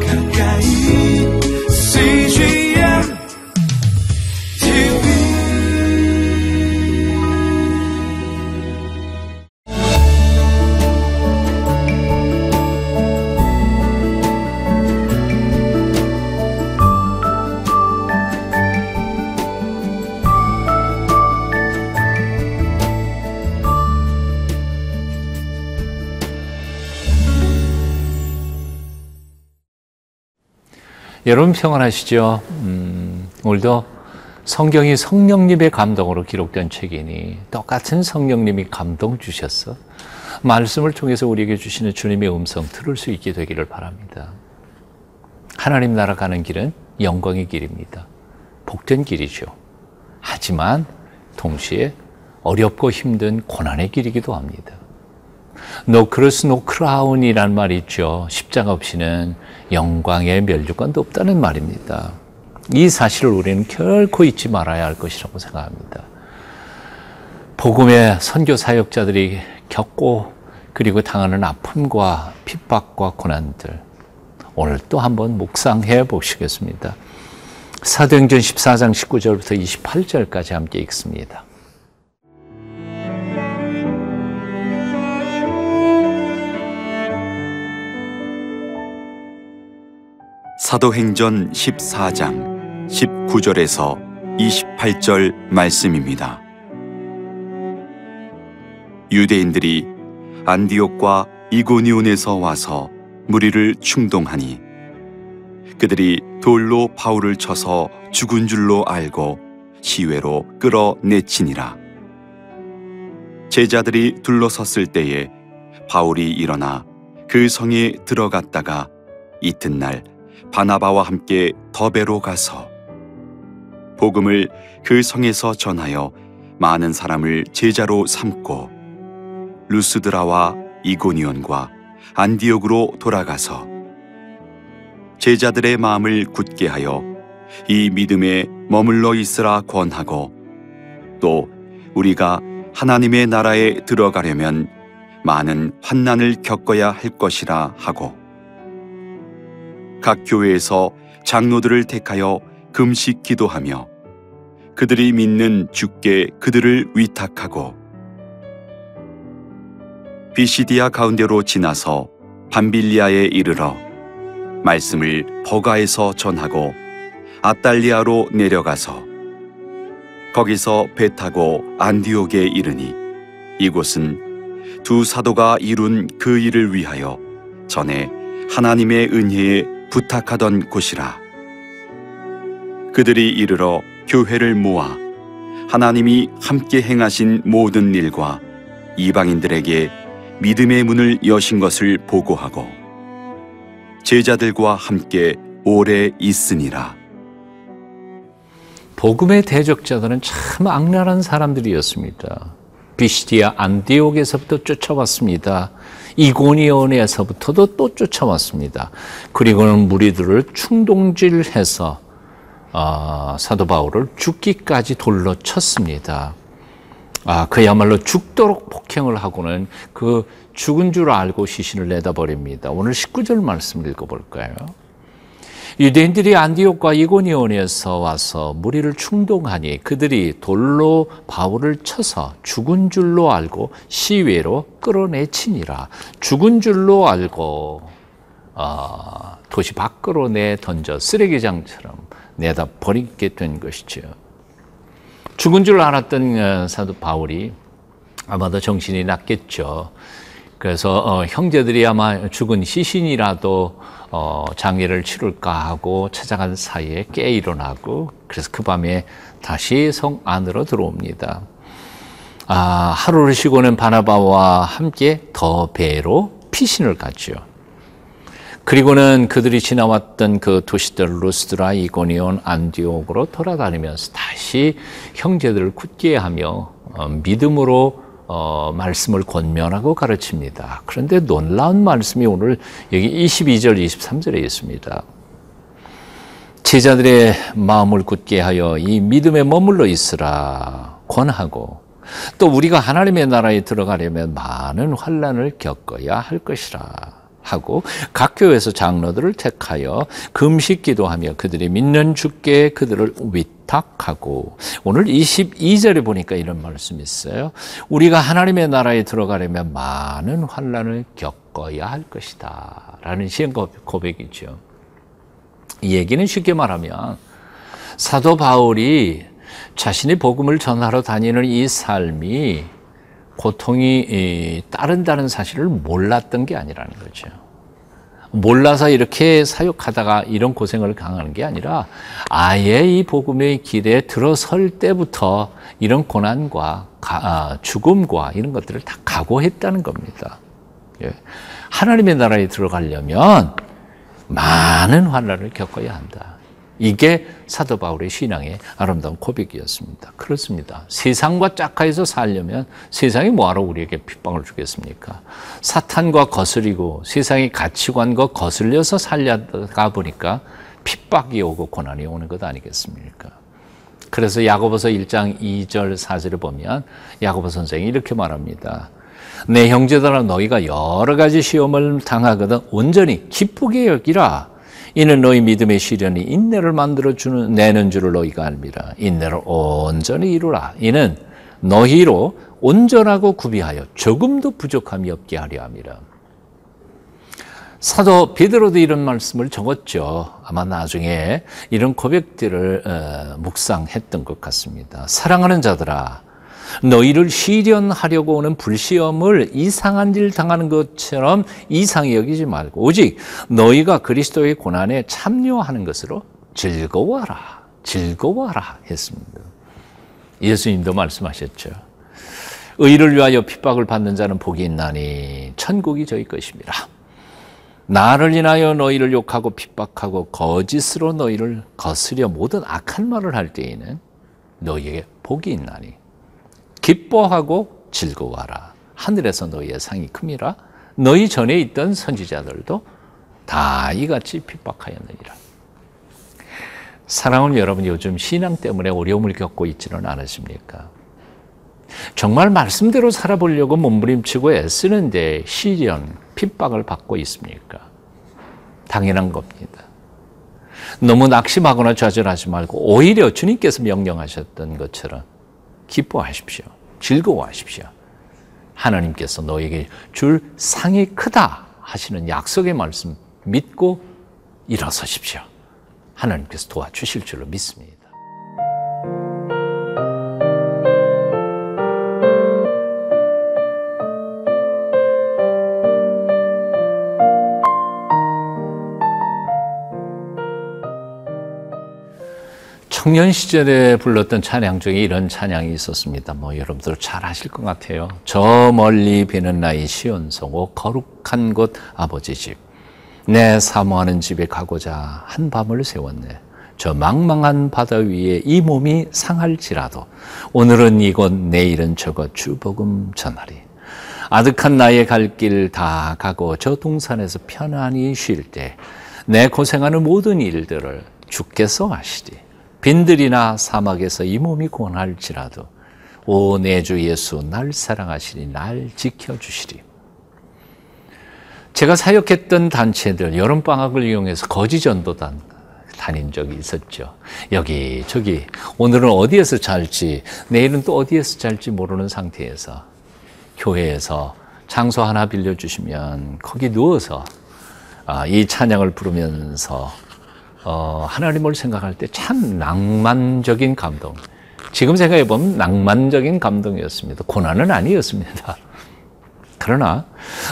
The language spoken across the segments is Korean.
가까 여러분 평안하시죠? 음, 오늘도 성경이 성령님의 감동으로 기록된 책이니 똑같은 성령님이 감동 주셔서. 말씀을 통해서 우리에게 주시는 주님의 음성 들을 수 있게 되기를 바랍니다. 하나님 나라 가는 길은 영광의 길입니다. 복된 길이죠. 하지만 동시에 어렵고 힘든 고난의 길이기도 합니다. No cross no crown이란 말이 있죠. 십자가 없이는 영광의 멸류관도 없다는 말입니다. 이 사실을 우리는 결코 잊지 말아야 할 것이라고 생각합니다. 복음의 선교 사역자들이 겪고 그리고 당하는 아픔과 핍박과 고난들 오늘 또 한번 묵상해 보시겠습니다. 사도행전 14장 19절부터 28절까지 함께 읽습니다. 사도행전 14장 19절에서 28절 말씀입니다. 유대인들이 안디옥과 이고니온에서 와서 무리를 충동하니 그들이 돌로 바울을 쳐서 죽은 줄로 알고 시외로 끌어내치니라. 제자들이 둘러섰을 때에 바울이 일어나 그 성에 들어갔다가 이튿날 바나바와 함께 더베로 가서 복음을 그 성에서 전하여 많은 사람을 제자로 삼고 루스드라와 이고니온과 안디옥으로 돌아가서 제자들의 마음을 굳게 하여 이 믿음에 머물러 있으라 권하고 또 우리가 하나님의 나라에 들어가려면 많은 환난을 겪어야 할 것이라 하고 각 교회에서 장로들을 택하여 금식 기도하며 그들이 믿는 주께 그들을 위탁하고 비시디아 가운데로 지나서 밤빌리아에 이르러 말씀을 버가에서 전하고 아달리아로 내려가서 거기서 배 타고 안디옥에 이르니 이곳은 두 사도가 이룬 그 일을 위하여 전에 하나님의 은혜에 부탁하던 곳이라. 그들이 이르러 교회를 모아 하나님이 함께 행하신 모든 일과 이방인들에게 믿음의 문을 여신 것을 보고하고 제자들과 함께 오래 있으니라. 복음의 대적자들은 참 악랄한 사람들이었습니다. 비시디아 안디옥에서부터 쫓아왔습니다. 이고니온에서부터도 또 쫓아왔습니다. 그리고는 무리들을 충동질해서 어, 사도 바울을 죽기까지 돌로 쳤습니다. 아, 그야말로 죽도록 폭행을 하고는 그 죽은 줄 알고 시신을 내다버립니다. 오늘 19절 말씀 읽어볼까요? 유대인들이 안디옥과 이고니온에서 와서 무리를 충동하니 그들이 돌로 바울을 쳐서 죽은 줄로 알고 시외로 끌어내치니라. 죽은 줄로 알고 어, 도시 밖으로 내 던져 쓰레기장처럼 내다 버리게 된 것이죠. 죽은 줄 알았던 어, 사도 바울이 아마도 정신이 났겠죠. 그래서 어, 형제들이 아마 죽은 시신이라도 어, 장례를 치를까 하고 찾아간 사이에 깨 일어나고 그래서 그 밤에 다시 성 안으로 들어옵니다. 아, 하루를 쉬고는 바나바와 함께 더 배로 피신을 갔죠. 그리고는 그들이 지나왔던 그 도시들 루스드라, 이고니온, 안디옥으로 돌아다니면서 다시 형제들을 굳게 하며 어, 믿음으로 어, 말씀을 권면하고 가르칩니다. 그런데 놀라운 말씀이 오늘 여기 22절, 23절에 있습니다. 제자들의 마음을 굳게 하여 이 믿음에 머물러 있으라 권하고 또 우리가 하나님의 나라에 들어가려면 많은 환란을 겪어야 할 것이라 하고 각 교회에서 장로들을 택하여 금식 기도하며 그들이 믿는 주께 그들을 위탁하고 오늘 22절에 보니까 이런 말씀이 있어요. 우리가 하나님의 나라에 들어가려면 많은 환란을 겪어야 할 것이다. 라는 시행 고백이죠. 이 얘기는 쉽게 말하면 사도 바울이 자신이 복음을 전하러 다니는 이 삶이 고통이 따른다는 사실을 몰랐던 게 아니라는 거죠. 몰라서 이렇게 사역하다가 이런 고생을 당하는 게 아니라 아예 이 복음의 길에 들어설 때부터 이런 고난과 아, 죽음과 이런 것들을 다 각오했다는 겁니다. 예. 하나님의 나라에 들어가려면 많은 환란을 겪어야 한다. 이게 사도 바울의 신앙의 아름다운 고백이었습니다. 그렇습니다. 세상과 짝하에서 살려면 세상이 뭐하러 우리에게 핍박을 주겠습니까? 사탄과 거스리고 세상의 가치관과 거슬려서 살려가 보니까 핍박이 오고 고난이 오는 것 아니겠습니까? 그래서 야고보서 1장 2절 4절을 보면 야고보 선생이 이렇게 말합니다. 내 형제들아 너희가 여러 가지 시험을 당하거든 온전히 기쁘게 여기라. 이는 너희 믿음의 시련이 인내를 만들어 주는 내는 줄을 너희가 알미라. 인내를 온전히 이루라. 이는 너희로 온전하고 구비하여 조금도 부족함이 없게 하려 함이라. 사도 베드로도 이런 말씀을 적었죠. 아마 나중에 이런 고백들을 어, 묵상했던 것 같습니다. 사랑하는 자들아, 너희를 시련하려고 오는 불시험을 이상한 일 당하는 것처럼 이상히 여기지 말고 오직 너희가 그리스도의 고난에 참여하는 것으로 즐거워하라. 즐거워하라 했습니다. 예수님도 말씀하셨죠. 의를 위하여 핍박을 받는 자는 복이 있나니 천국이 저희 것입니다. 나를 인하여 너희를 욕하고 핍박하고 거짓으로 너희를 거스려 모든 악한 말을 할 때에는 너희에게 복이 있나니 기뻐하고 즐거워하라. 하늘에서 너희의 상이 큼이라. 너희 전에 있던 선지자들도 다 이같이 핍박하였느니라. 사랑하는 여러분, 요즘 신앙 때문에 어려움을 겪고 있지는 않으십니까? 정말 말씀대로 살아보려고 몸부림치고 애쓰는데 시련, 핍박을 받고 있습니까? 당연한 겁니다. 너무 낙심하거나 좌절하지 말고 오히려 주님께서 명령하셨던 것처럼 기뻐하십시오. 즐거워하십시오. 하나님께서 너에게 줄 상이 크다 하시는 약속의 말씀 믿고 일어서십시오. 하나님께서 도와주실 줄로 믿습니다. 청년 시절에 불렀던 찬양 중에 이런 찬양이 있었습니다. 뭐 여러분들 잘 아실 것 같아요. 저 멀리 비는 나의 시온성오 거룩한 곳 아버지 집. 내 사모하는 집에 가고자 한 밤을 세웠네. 저 망망한 바다 위에 이 몸이 상할지라도 오늘은 이곳 내일은 저곳 주복음 전하리. 아득한 나의 갈 길 다 가고 저 동산에서 편안히 쉴 때 내 고생하는 모든 일들을 주께서 아시리. 빈들이나 사막에서 이 몸이 고날지라도 오 내 주 예수 날 사랑하시니 날 지켜주시리. 제가 사역했던 단체들 여름 방학을 이용해서 거지 전도단 다닌 적이 있었죠. 여기 저기 오늘은 어디에서 잘지 내일은 또 어디에서 잘지 모르는 상태에서 교회에서 장소 하나 빌려 주시면 거기 누워서 아, 이 찬양을 부르면서 어, 하나님을 생각할 때 참 낭만적인 감동. 지금 생각해 보면 낭만적인 감동이었습니다. 고난은 아니었습니다. 그러나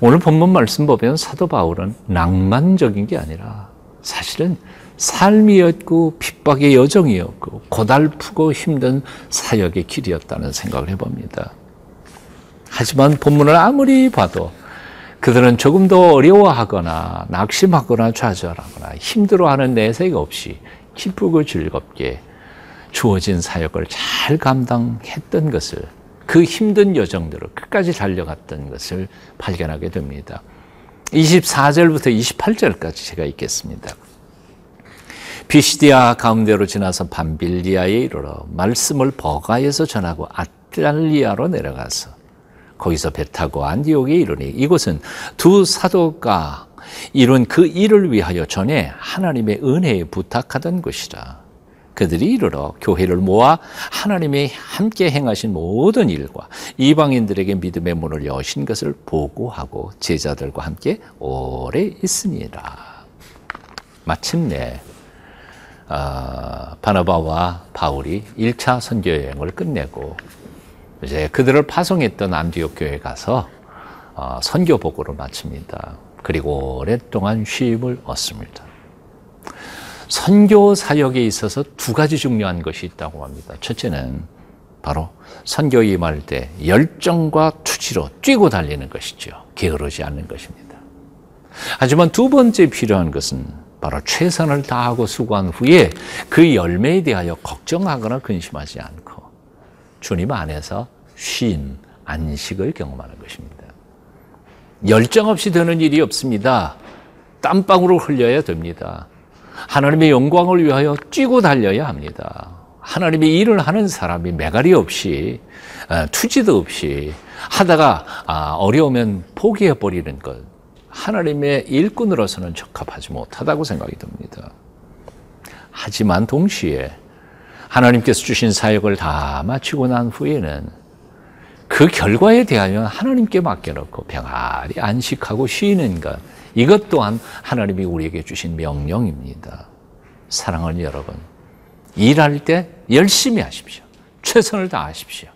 오늘 본문 말씀 보면 사도 바울은 낭만적인 게 아니라 사실은 삶이었고 핍박의 여정이었고 고달프고 힘든 사역의 길이었다는 생각을 해봅니다. 하지만 본문을 아무리 봐도 그들은 조금 더 어려워하거나 낙심하거나 좌절하거나 힘들어하는 내색 없이 기쁘고 즐겁게 주어진 사역을 잘 감당했던 것을 그 힘든 여정대로 끝까지 달려갔던 것을 발견하게 됩니다. 24절부터 28절까지 제가 읽겠습니다. 비시디아 가운데로 지나서 밤빌리아에 이르러 말씀을 버가에서 전하고 아탈리아로 내려가서 거기서 배 타고 안디옥에 이르니 이곳은 두 사도가 이룬 그 일을 위하여 전에 하나님의 은혜에 부탁하던 것이라. 그들이 이르러 교회를 모아 하나님이 함께 행하신 모든 일과 이방인들에게 믿음의 문을 여신 것을 보고하고 제자들과 함께 오래 있습니다. 마침내 어, 바나바와 바울이 1차 선교 여행을 끝내고 이제 그들을 파송했던 안디옥 교회에 가서 어, 선교 복고를 마칩니다. 그리고 오랫동안 쉼을 얻습니다. 선교 사역에 있어서 두 가지 중요한 것이 있다고 합니다. 첫째는 바로 선교 임할 때 열정과 투지로 뛰고 달리는 것이죠. 게으르지 않는 것입니다. 하지만 두 번째 필요한 것은 바로 최선을 다하고 수고한 후에 그 열매에 대하여 걱정하거나 근심하지 않고 주님 안에서 쉼, 안식을 경험하는 것입니다. 열정 없이 되는 일이 없습니다. 땀방울을 흘려야 됩니다. 하나님의 영광을 위하여 뛰고 달려야 합니다. 하나님의 일을 하는 사람이 매가리 없이 어, 투지도 없이 하다가 아, 어려우면 포기해 버리는 것 하나님의 일꾼으로서는 적합하지 못하다고 생각이 듭니다. 하지만 동시에 하나님께서 주신 사역을 다 마치고 난 후에는 그 결과에 대하여 하나님께 맡겨놓고 평안히 안식하고 쉬는 것 이것 또한 하나님이 우리에게 주신 명령입니다. 사랑하는 여러분, 일할 때 열심히 하십시오. 최선을 다하십시오.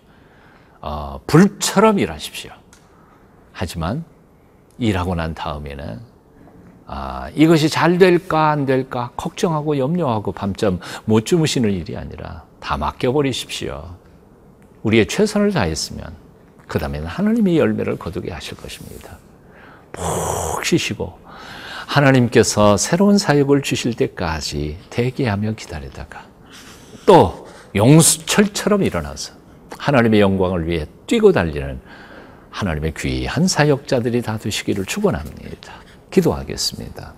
어, 불처럼 일하십시오. 하지만 일하고 난 다음에는 아, 이것이 잘 될까 안 될까 걱정하고 염려하고 밤잠 못 주무시는 일이 아니라 다 맡겨버리십시오. 우리의 최선을 다했으면 그 다음에는 하나님의 열매를 거두게 하실 것입니다. 푹 쉬시고 하나님께서 새로운 사역을 주실 때까지 대기하며 기다리다가 또 용수철처럼 일어나서 하나님의 영광을 위해 뛰고 달리는 하나님의 귀한 사역자들이 다 되시기를 축원합니다. 기도하겠습니다.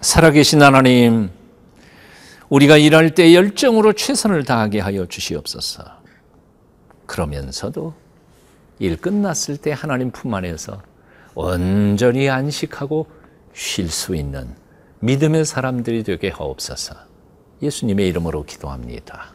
살아계신 하나님, 우리가 일할 때 열정으로 최선을 다하게 하여 주시옵소서. 그러면서도 일 끝났을 때 하나님 품 안에서 온전히 안식하고 쉴 수 있는 믿음의 사람들이 되게 하옵소서. 예수님의 이름으로 기도합니다.